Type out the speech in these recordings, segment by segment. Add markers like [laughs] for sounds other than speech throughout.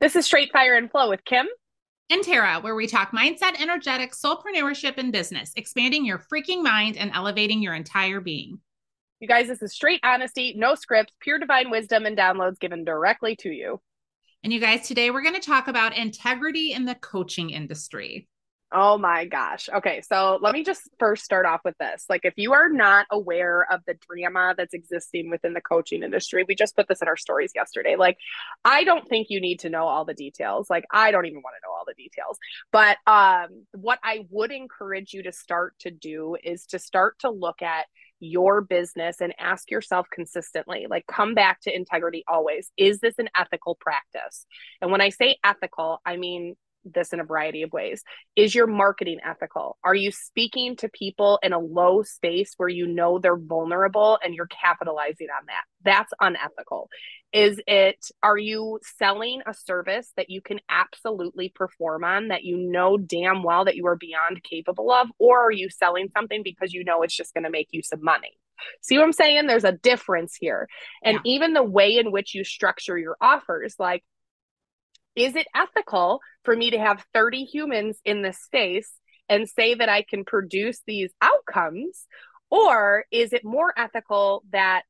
This is Straight Fire and Flow with Kim and Tara, where we talk mindset, energetic, soulpreneurship, and business, expanding your freaking mind and elevating your entire being. You guys, this is straight honesty, no scripts, pure divine wisdom and downloads given directly to you. And you guys, today we're going to talk about integrity in the coaching industry. Oh my gosh. Okay. So let me just first start off with this. Like, if you are not aware of the drama that's existing within the coaching industry, we just put this in our stories yesterday. Like, I don't think you need to know all the details. Like, I don't even want to know all the details. But um, what I would encourage you to start to do is to start to look at your business and ask yourself consistently like come back to integrity always is this an ethical practice and when i say ethical i mean this in a variety of ways. Is your marketing ethical? Are you speaking to people in a low space where you know they're vulnerable and you're capitalizing on that? That's unethical. Is it, are you selling a service that you can absolutely perform on that you know damn well that you are beyond capable of? Or are you selling something because you know it's just going to make you some money? See what I'm saying? There's a difference here. And yeah. even the way in which you structure your offers, like is it ethical for me to have 30 humans in this space and say that I can produce these outcomes? Or is it more ethical that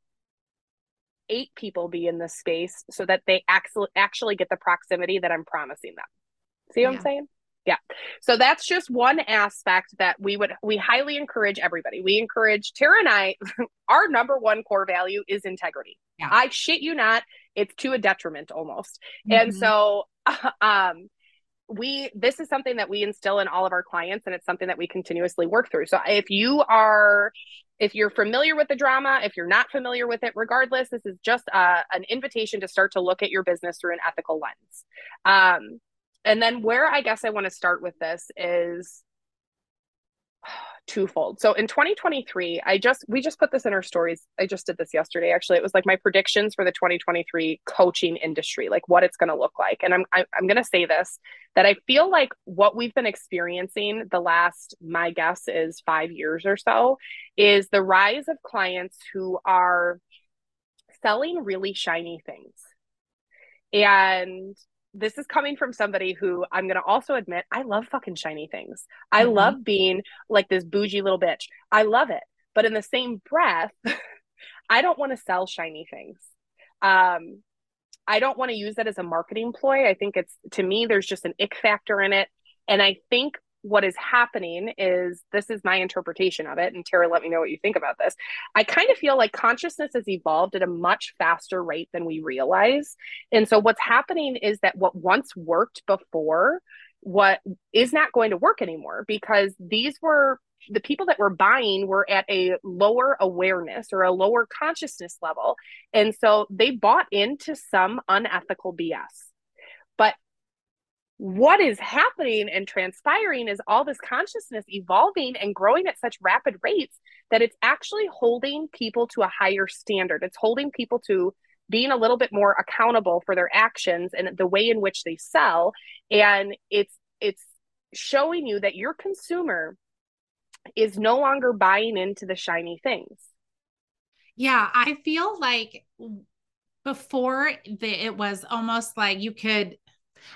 eight people be in this space so that they actually actually get the proximity that I'm promising them? See what yeah. I'm saying? Yeah. So that's just one aspect that we would we highly encourage everybody. We encourage Tara and I [laughs] our number one core value is integrity. Yeah. I shit you not, it's to a detriment almost. Mm-hmm. And so [laughs] um we this is something that we instill in all of our clients and it's something that we continuously work through. So if you are if you're familiar with the drama if you're not familiar with it regardless this is just uh, an invitation to start to look at your business through an ethical lens. Um, and then where i guess i want to start with this is twofold. So in 2023, I just we just put this in our stories. I just did this yesterday. Actually, it was like my predictions for the 2023 coaching industry, like what it's going to look like. And I'm I, am i am going to say this that I feel like what we've been experiencing the last my guess is 5 years or so is the rise of clients who are selling really shiny things. And this is coming from somebody who I'm going to also admit I love fucking shiny things. I mm-hmm. love being like this bougie little bitch. I love it. But in the same breath, [laughs] I don't want to sell shiny things. Um, I don't want to use that as a marketing ploy. I think it's to me, there's just an ick factor in it. And I think what is happening is this is my interpretation of it and tara let me know what you think about this. I kind of feel like consciousness has evolved at a much faster rate than we realize. And so what's happening is that what once worked before what is not going to work anymore because these were the people that were buying were at a lower awareness or a lower consciousness level. And so they bought into some unethical bs what is happening and transpiring is all this consciousness evolving and growing at such rapid rates that it's actually holding people to a higher standard. It's holding people to being a little bit more accountable for their actions and the way in which they sell and it's it's showing you that your consumer is no longer buying into the shiny things. Yeah, I feel like before the, it was almost like you could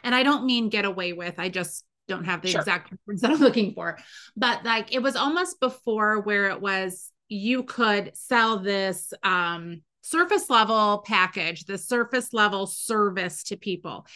and I don't mean get away with, I just don't have the sure. exact words that I'm looking for. But like it was almost before where it was you could sell this um surface level package, the surface level service to people.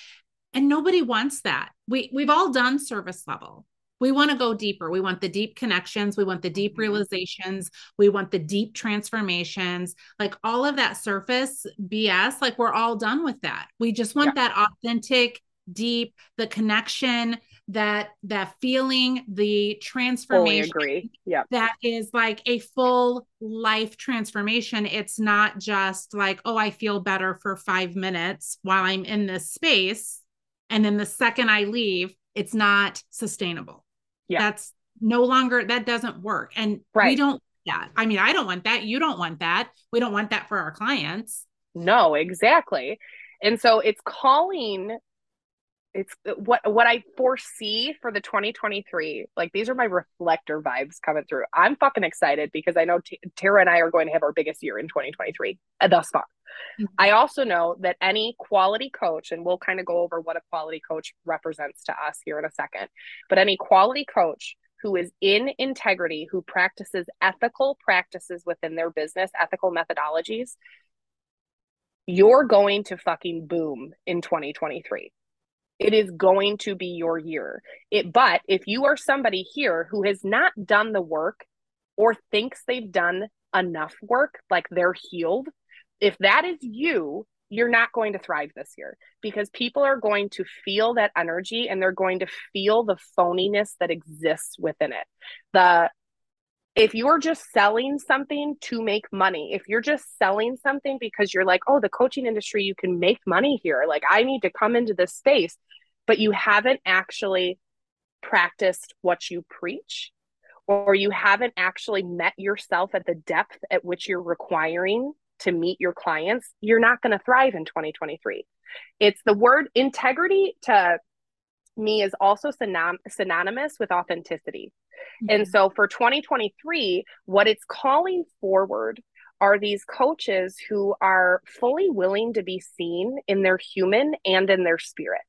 And nobody wants that. We we've all done service level. We want to go deeper. We want the deep connections. We want the deep mm-hmm. realizations. We want the deep transformations. Like all of that surface BS, like we're all done with that. We just want yeah. that authentic, deep the connection that that feeling the transformation Fully agree. Yeah. that is like a full life transformation. It's not just like oh i feel better for 5 minutes while i'm in this space and then the second i leave it's not sustainable. Yeah. That's no longer that doesn't work. And right. we don't that. I mean i don't want that. You don't want that. We don't want that for our clients. No exactly. And so it's calling it's what what I foresee for the 2023. Like these are my reflector vibes coming through. I'm fucking excited because I know T- Tara and I are going to have our biggest year in 2023 uh, thus far. Mm-hmm. I also know that any quality coach, and we'll kind of go over what a quality coach represents to us here in a second, but any quality coach who is in integrity, who practices ethical practices within their business, ethical methodologies, you're going to fucking boom in 2023 it is going to be your year. It but if you are somebody here who has not done the work or thinks they've done enough work, like they're healed, if that is you, you're not going to thrive this year because people are going to feel that energy and they're going to feel the phoniness that exists within it. The if you're just selling something to make money, if you're just selling something because you're like, oh, the coaching industry, you can make money here. Like, I need to come into this space, but you haven't actually practiced what you preach, or you haven't actually met yourself at the depth at which you're requiring to meet your clients, you're not going to thrive in 2023. It's the word integrity to me is also synon- synonymous with authenticity. Mm-hmm. And so for 2023, what it's calling forward are these coaches who are fully willing to be seen in their human and in their spirit,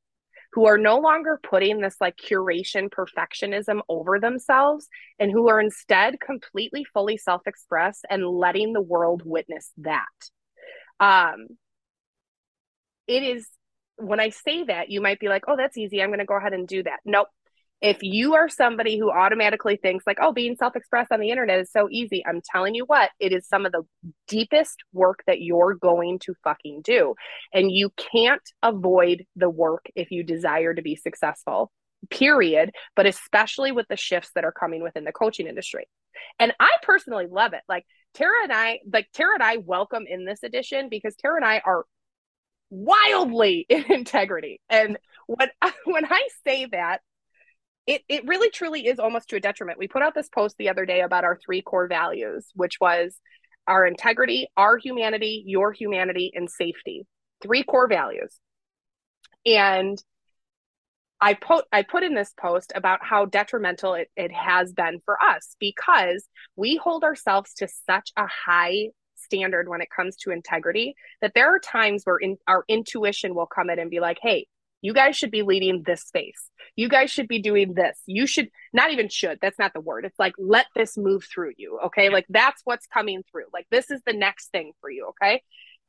who are no longer putting this like curation perfectionism over themselves and who are instead completely fully self expressed and letting the world witness that. Um, it is when I say that, you might be like, oh, that's easy. I'm going to go ahead and do that. Nope. If you are somebody who automatically thinks, like, oh, being self expressed on the internet is so easy, I'm telling you what, it is some of the deepest work that you're going to fucking do. And you can't avoid the work if you desire to be successful, period. But especially with the shifts that are coming within the coaching industry. And I personally love it. Like, Tara and I, like, Tara and I welcome in this edition because Tara and I are wildly [laughs] in integrity. And when [laughs] when I say that, it it really truly is almost to a detriment. We put out this post the other day about our three core values, which was our integrity, our humanity, your humanity, and safety. Three core values. And I put I put in this post about how detrimental it, it has been for us because we hold ourselves to such a high standard when it comes to integrity that there are times where in, our intuition will come in and be like, hey, you guys should be leading this space. You guys should be doing this. You should not even should. That's not the word. It's like, let this move through you. Okay. Like that's what's coming through. Like this is the next thing for you. Okay.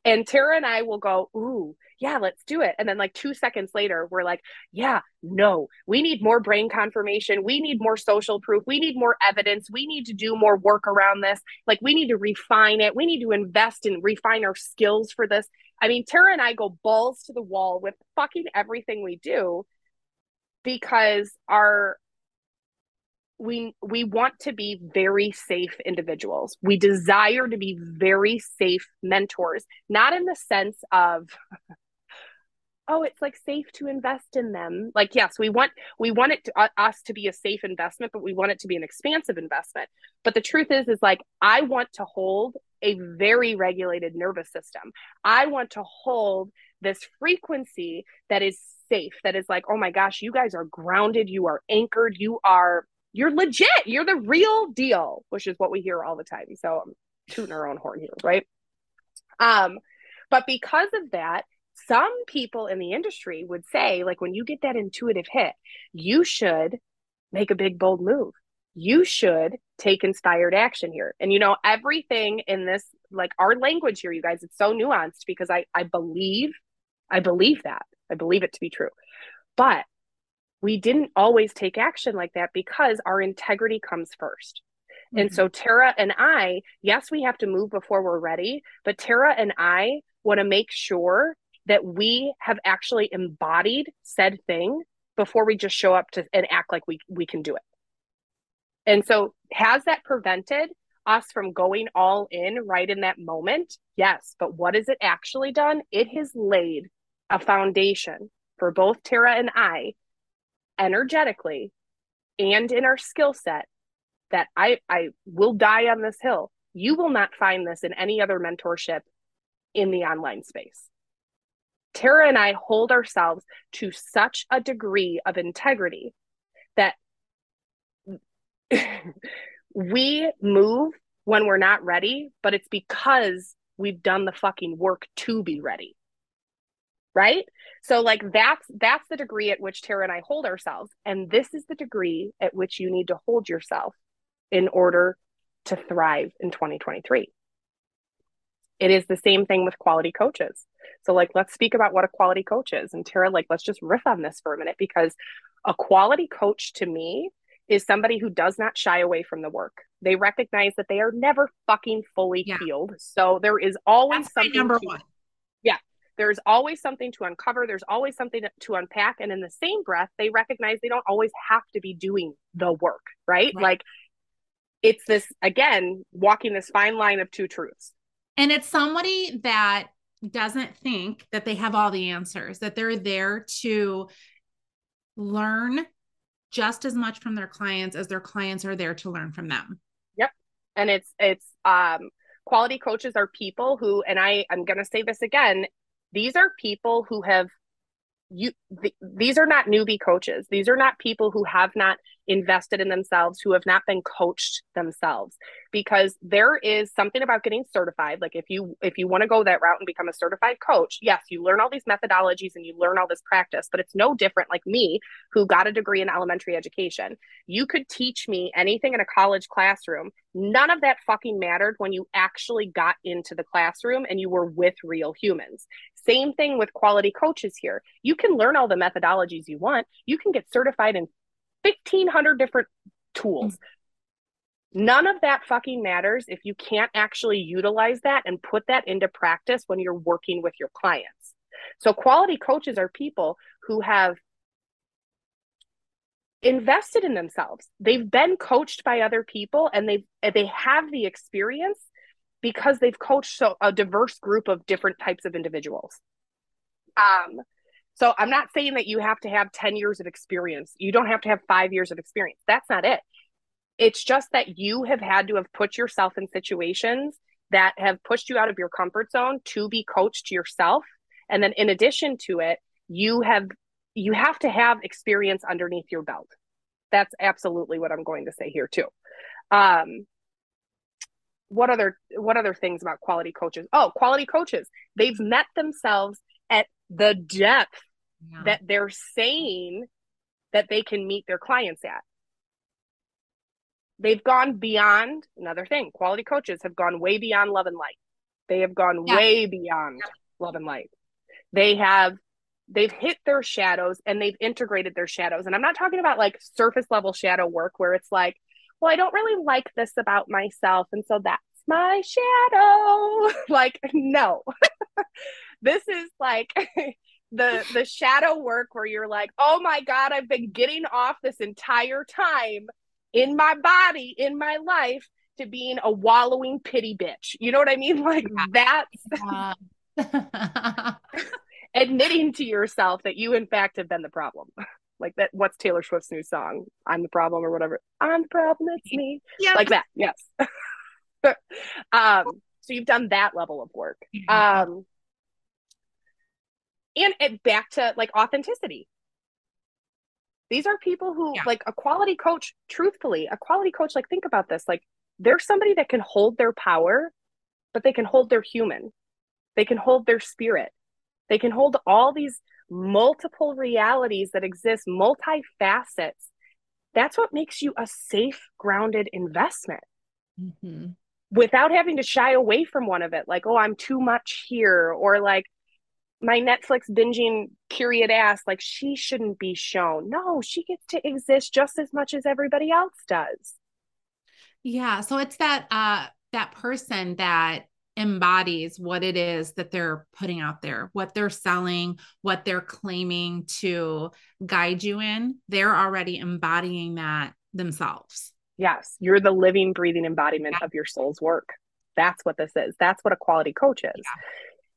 And Tara and I will go, Ooh, yeah, let's do it. And then, like, two seconds later, we're like, Yeah, no, we need more brain confirmation. We need more social proof. We need more evidence. We need to do more work around this. Like, we need to refine it. We need to invest and refine our skills for this. I mean, Tara and I go balls to the wall with fucking everything we do because our we we want to be very safe individuals. We desire to be very safe mentors not in the sense of oh it's like safe to invest in them like yes we want we want it to, uh, us to be a safe investment but we want it to be an expansive investment but the truth is is like i want to hold a very regulated nervous system i want to hold this frequency that is safe that is like oh my gosh you guys are grounded you are anchored you are you're legit. You're the real deal, which is what we hear all the time. So I'm tooting our own horn here, right? Um, but because of that, some people in the industry would say, like, when you get that intuitive hit, you should make a big, bold move. You should take inspired action here. And, you know, everything in this, like our language here, you guys, it's so nuanced because I, I believe, I believe that. I believe it to be true. But we didn't always take action like that because our integrity comes 1st mm-hmm. And so Tara and I, yes, we have to move before we're ready, but Tara and I want to make sure that we have actually embodied said thing before we just show up to and act like we we can do it. And so has that prevented us from going all in right in that moment? Yes, but what has it actually done? It has laid a foundation for both Tara and I energetically and in our skill set that I, I will die on this hill. You will not find this in any other mentorship in the online space. Tara and I hold ourselves to such a degree of integrity that [laughs] we move when we're not ready, but it's because we've done the fucking work to be ready. Right? So like that's that's the degree at which Tara and I hold ourselves and this is the degree at which you need to hold yourself in order to thrive in 2023. It is the same thing with quality coaches. So like let's speak about what a quality coach is and Tara like let's just riff on this for a minute because a quality coach to me is somebody who does not shy away from the work. They recognize that they are never fucking fully yeah. healed. So there is always That's something number to, one. Yeah. There's always something to uncover. There's always something to unpack. And in the same breath, they recognize they don't always have to be doing the work, right? right. Like it's this, again, walking this fine line of two truths. And it's somebody that doesn't think that they have all the answers, that they're there to learn just as much from their clients as their clients are there to learn from them. Yep. And it's it's um quality coaches are people who and I I'm going to say this again, these are people who have you th- these are not newbie coaches these are not people who have not invested in themselves who have not been coached themselves. Because there is something about getting certified. Like if you if you want to go that route and become a certified coach yes you learn all these methodologies and you learn all this practice but it's no different like me who got a degree in elementary education. You could teach me anything in a college classroom. None of that fucking mattered when you actually got into the classroom and you were with real humans. Same thing with quality coaches here. You can learn all the methodologies you want. You can get certified in 1500 different tools. Mm-hmm. None of that fucking matters if you can't actually utilize that and put that into practice when you're working with your clients. So, quality coaches are people who have invested in themselves. They've been coached by other people and they they have the experience because they've coached so a diverse group of different types of individuals. Um, so I'm not saying that you have to have 10 years of experience. You don't have to have five years of experience. That's not it. It's just that you have had to have put yourself in situations that have pushed you out of your comfort zone to be coached yourself. And then in addition to it, you have you have to have experience underneath your belt. That's absolutely what I'm going to say here too. Um, what other what other things about quality coaches oh quality coaches they've met themselves at the depth yeah. that they're saying that they can meet their clients at they've gone beyond another thing quality coaches have gone way beyond love and light they have gone yeah. way beyond yeah. love and light they have they've hit their shadows and they've integrated their shadows and i'm not talking about like surface level shadow work where it's like well, I don't really like this about myself. And so that's my shadow. [laughs] like, no. [laughs] this is like [laughs] the the shadow work where you're like, oh my God, I've been getting off this entire time in my body, in my life, to being a wallowing pity bitch. You know what I mean? [laughs] Like that's [laughs] admitting to yourself that you in fact have been the problem. [laughs] Like that what's taylor swift's new song? I'm the problem or whatever. I'm the problem it's me. Yeah. Like that yes. Um so you've done that level of work. Um and it back to like authenticity these are people who yeah. like a quality coach truthfully a quality coach like think about this like they're somebody that can hold their power but they can hold their human they can hold their spirit they can hold all these multiple realities that exist, multi facets. That's what makes you a safe, grounded investment. Mm-hmm. Without having to shy away from one of it, like, oh, I'm too much here, or like my Netflix binging period ass, like she shouldn't be shown. No, she gets to exist just as much as everybody else does. Yeah. So it's that uh that person that embodies what it is that they're putting out there, what they're selling, what they're claiming to guide you in. They're already embodying that themselves. Yes, you're the living, breathing embodiment yeah. of your soul's work. That's what this is. That's what a quality coach is. Yeah.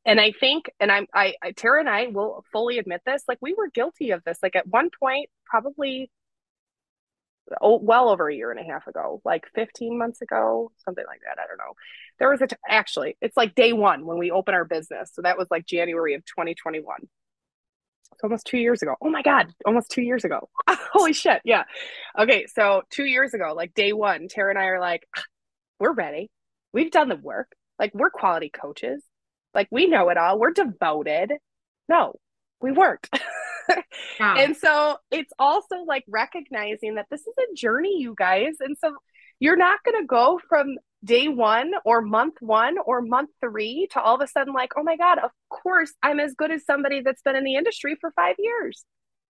And I think, and I'm, I, I, Tara and I will fully admit this, like we were guilty of this. Like at one point, probably oh, well over a year and a half ago, like 15 months ago, something like that. I don't know. There was a t- actually, it's like day one when we open our business. So that was like January of 2021. It's almost two years ago. Oh my God, almost two years ago. [laughs] Holy shit. Yeah. Okay. So two years ago, like day one, Tara and I are like, we're ready. We've done the work. Like we're quality coaches. Like we know it all. We're devoted. No, we weren't. [laughs] wow. And so it's also like recognizing that this is a journey, you guys. And so you're not going to go from day one or month one or month three to all of a sudden, like, oh my God, of course, I'm as good as somebody that's been in the industry for five years,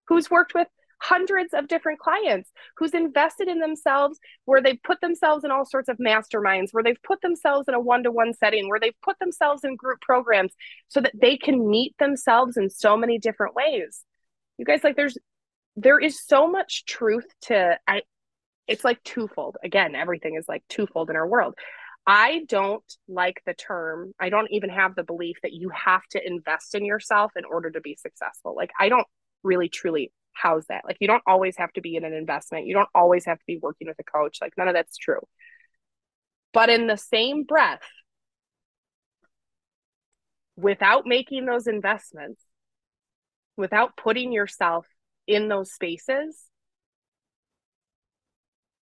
who's worked with hundreds of different clients, who's invested in themselves, where they've put themselves in all sorts of masterminds, where they've put themselves in a one to one setting, where they've put themselves in group programs so that they can meet themselves in so many different ways. You guys, like, there's, there is so much truth to I it's like twofold. Again, everything is like twofold in our world. I don't like the term, I don't even have the belief that you have to invest in yourself in order to be successful. Like, I don't really truly house that. Like, you don't always have to be in an investment, you don't always have to be working with a coach. Like, none of that's true. But in the same breath, without making those investments, without putting yourself in those spaces,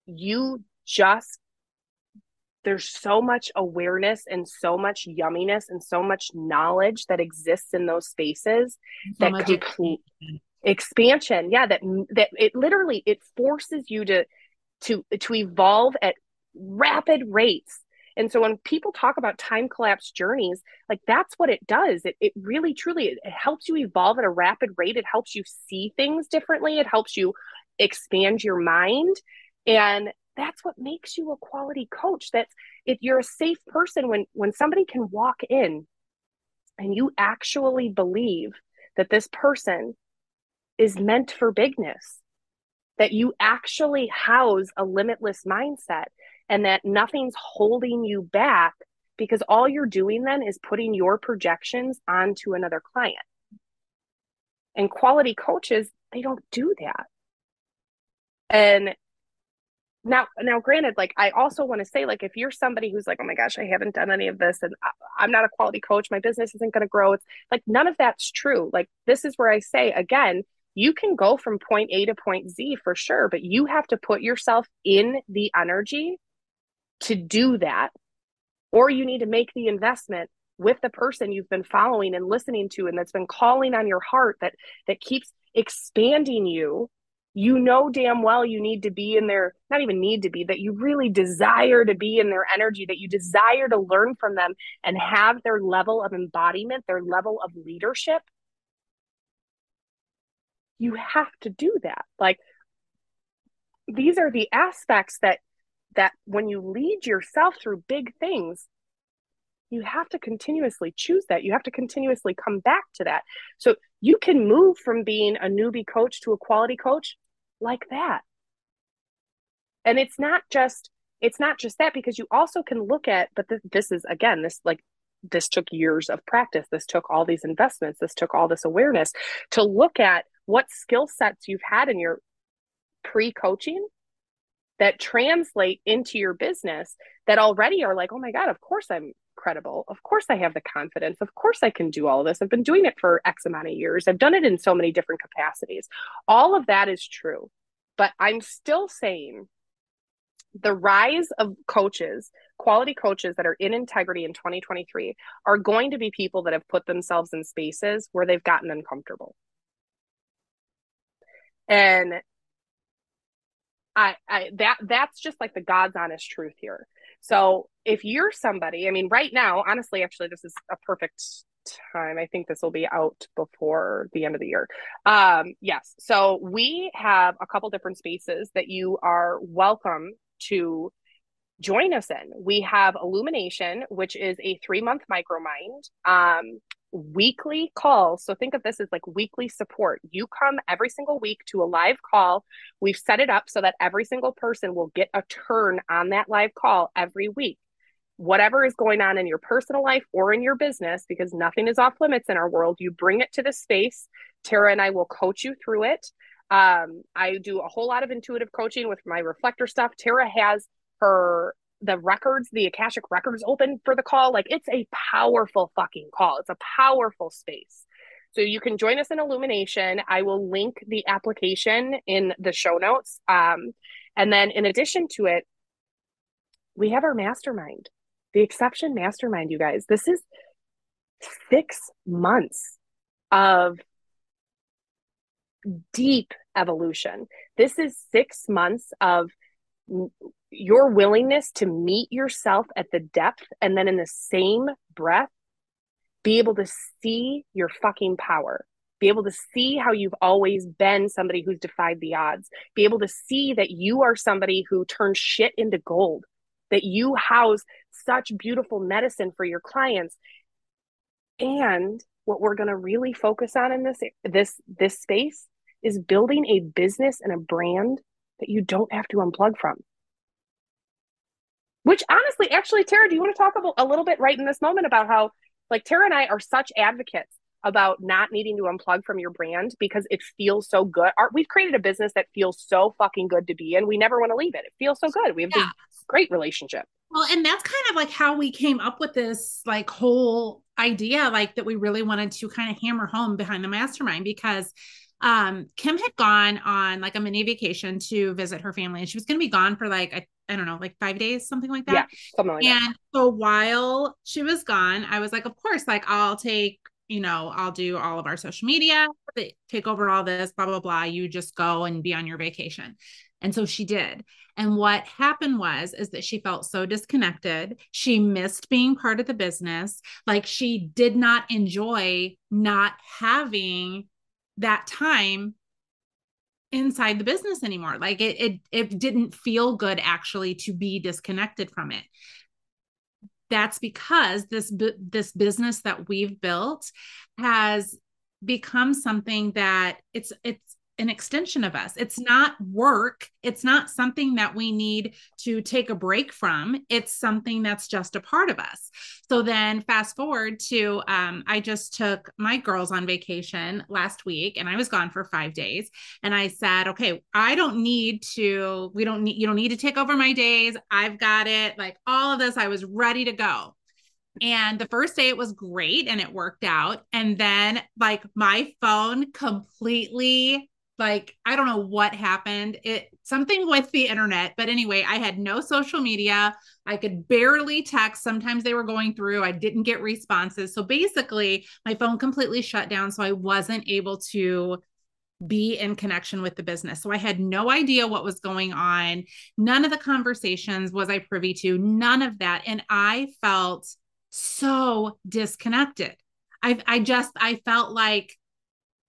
you just there's so much awareness and so much yumminess and so much knowledge that exists in those spaces so that complete expansion. Yeah that that it literally it forces you to to to evolve at rapid rates. And so when people talk about time collapse journeys like that's what it does. It, it really truly it, it helps you evolve at a rapid rate. It helps you see things differently. It helps you expand your mind. And that's what makes you a quality coach. That's if you're a safe person when when somebody can walk in and you actually believe that this person is meant for bigness. That you actually house a limitless mindset and that nothing's holding you back because all you're doing then is putting your projections onto another client. And quality coaches they don't do that. And now now granted like i also want to say like if you're somebody who's like oh my gosh i haven't done any of this and I, am not a quality coach. My business isn't going to grow. It's like none of that's true. Like this is where i say again you can go from point a to point z for sure but you have to put yourself in the energy to do that. Or you need to make the investment with the person you've been following and listening to and that's been calling on your heart that that keeps expanding you. You know damn well you need to be in their not even need to be that you really desire to be in their energy that you desire to learn from them and have their level of embodiment their level of leadership you have to do that like these are the aspects that that when you lead yourself through big things you have to continuously choose that. You have to continuously come back to that. So you can move from being a newbie coach to a quality coach like that. And it's not just it's not just that because you also can look at but this, this is again this like this took years of practice. This took all these investments. This took all this awareness to look at what skill sets you've had in your pre-coaching that translate into your business that already are like, oh my God, of course I'm credible. Of course I have the confidence. Of course I can do all this. I've been doing it for X amount of years. I've done it in so many different capacities. All of that is true. But I'm still saying the rise of coaches, quality coaches that are in integrity in 2023 are going to be people that have put themselves in spaces where they've gotten uncomfortable. And I, I that that's just like the God's honest truth here. So if you're somebody, I mean, right now, honestly, actually, this is a perfect time. I think this will be out before the end of the year. Um, yes. So we have a couple different spaces that you are welcome to join us in. We have Illumination, which is a three month micromind. Um, weekly calls. So think of this as like weekly support. You come every single week to a live call. We've set it up so that every single person will get a turn on that live call every week. Whatever is going on in your personal life or in your business, because nothing is off limits in our world, you bring it to the space. Tara and I will coach you through it. Um, I do a whole lot of intuitive coaching with my reflector stuff. Tara has her the records, the Akashic records open for the call. Like it's a powerful fucking call. It's a powerful space. So you can join us in Illumination. I will link the application in the show notes. Um, and then in addition to it, we have our mastermind, the exception mastermind, you guys. This is six months of deep evolution. This is six months of your willingness to meet yourself at the depth and then in the same breath be able to see your fucking power. Be able to see how you've always been somebody who's defied the odds. Be able to see that you are somebody who turns shit into gold that you house such beautiful medicine for your clients. And what we're going to really focus on in this this this space is building a business and a brand that you don't have to unplug from which honestly actually tara do you want to talk about a little bit right in this moment about how like tara and i are such advocates about not needing to unplug from your brand because it feels so good. Our, we've created a business that feels so fucking good to be in. We never want to leave it. It feels so good. We have yeah. this great relationship. Well, and that's kind of like how we came up with this like whole idea, like that we really wanted to kind of hammer home behind the mastermind because um Kim had gone on like a mini vacation to visit her family and she was going to be gone for like I, I don't know like 5 days something like that. Yeah, something like and that. so while she was gone, I was like of course like I'll take you know, I'll do all of our social media, take over all this, blah, blah, blah. You just go and be on your vacation. And so she did. And what happened was is that she felt so disconnected. She missed being part of the business. Like she did not enjoy not having that time inside the business anymore. Like it it it didn't feel good actually to be disconnected from it that's because this this business that we've built has become something that it's it's an extension of us. It's not work. It's not something that we need to take a break from. It's something that's just a part of us. So then, fast forward to um, I just took my girls on vacation last week and I was gone for five days. And I said, okay, I don't need to, we don't need, you don't need to take over my days. I've got it. Like all of this, I was ready to go. And the first day it was great and it worked out. And then, like, my phone completely like i don't know what happened. It something with the internet but anyway i had no social media. I could barely text. Sometimes they were going through. I didn't get responses. So basically my phone completely shut down so i wasn't able to be in connection with the business. So i had no idea what was going on. None of the conversations was i privy to none of that. And i felt so disconnected. I i just i felt like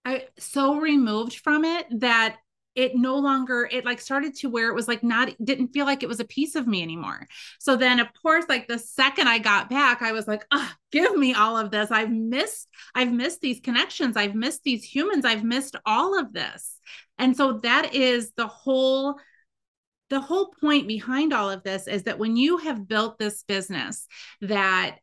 I so removed from it that it no longer it like started to where it was like not didn't feel like it was a piece of me anymore. So then of course like the second i got back i was like oh, give me all of this. I've missed i've missed these connections. I've missed these humans. I've missed all of this. And so that is the whole the whole point behind all of this is that when you have built this business that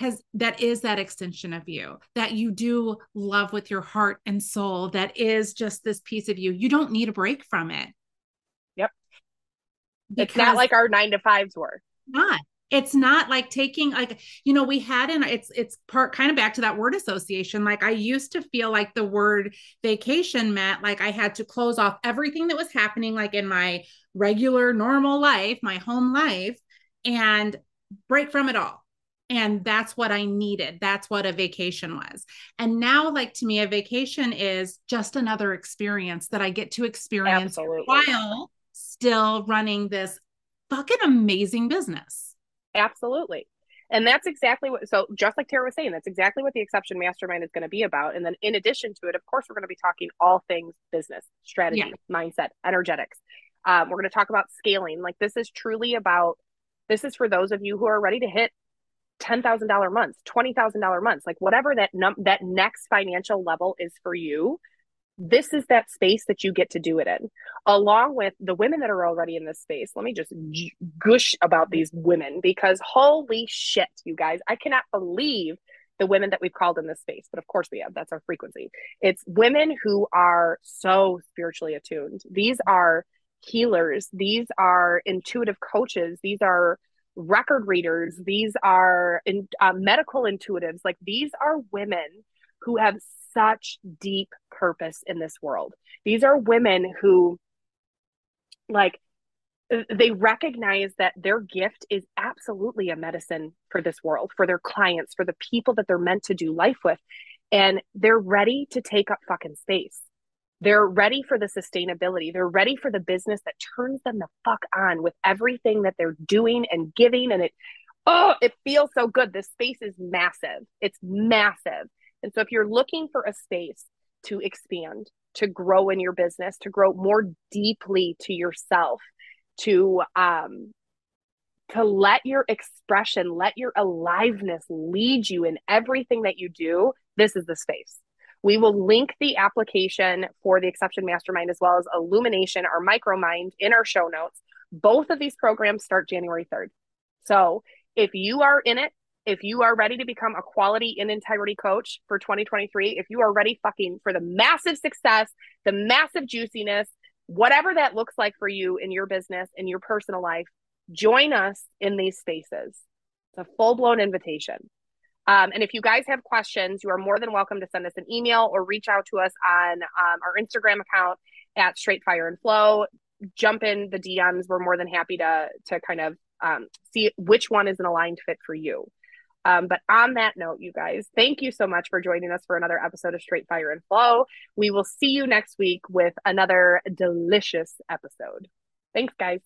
has that is that extension of you that you do love with your heart and soul that is just this piece of you. You don't need a break from it. Yep. Because it's not like our 9 to 5s were. Not. It's not like taking like you know we had in it's it's part kind of back to that word association. Like i used to feel like the word vacation meant like i had to close off everything that was happening like in my regular normal life my home life and break from it all and that's what i needed that's what a vacation was and now like to me a vacation is just another experience that i get to experience Absolutely. while still running this fucking amazing business Absolutely. And that's exactly what, so just like Tara was saying, that's exactly what the exception mastermind is going to be about. And then in addition to it, of course, we're going to be talking all things business, strategy, yeah. mindset, energetics. Um, we're going to talk about scaling. Like this is truly about, this is for those of you who are ready to hit $10,000 months, $20,000 months, like whatever that num that next financial level is for you, this is that space that you get to do it in along with the women that are already in this space let me just gush about these women because holy shit you guys i cannot believe the women that we've called in this space, but of course we have, that's our frequency. It's women who are so spiritually attuned. These are healers, these are intuitive coaches, these are record readers, these are in, uh, medical intuitives. Like these are women who have such deep purpose in this world. These are women who, like, they recognize that their gift is absolutely a medicine for this world, for their clients, for the people that they're meant to do life with. And they're ready to take up fucking space. They're ready for the sustainability. They're ready for the business that turns them the fuck on with everything that they're doing and giving. And it, oh, it feels so good. This space is massive. It's massive. And so if you're looking for a space to expand, to grow in your business, to grow more deeply to yourself, to um to let your expression, let your aliveness lead you in everything that you do, this is the space. We will link the application for the Exception Mastermind as well as Illumination, our micromind, in our show notes. Both of these programs start January 3rd. So if you are in it, if you are ready to become a quality in integrity coach for 2023, if you are ready fucking for the massive success, the massive juiciness, whatever that looks like for you in your business, in your personal life, join us in these spaces. It's a full blown invitation. Um, and if you guys have questions, you are more than welcome to send us an email or reach out to us on um, our Instagram account at Straight Fire and Flow. Jump in the DMs. We're more than happy to to kind of um, see which one is an aligned fit for you. Um, but on that note, you guys, thank you so much for joining us for another episode of Straight Fire and Flow. We will see you next week with another delicious episode. Thanks, guys.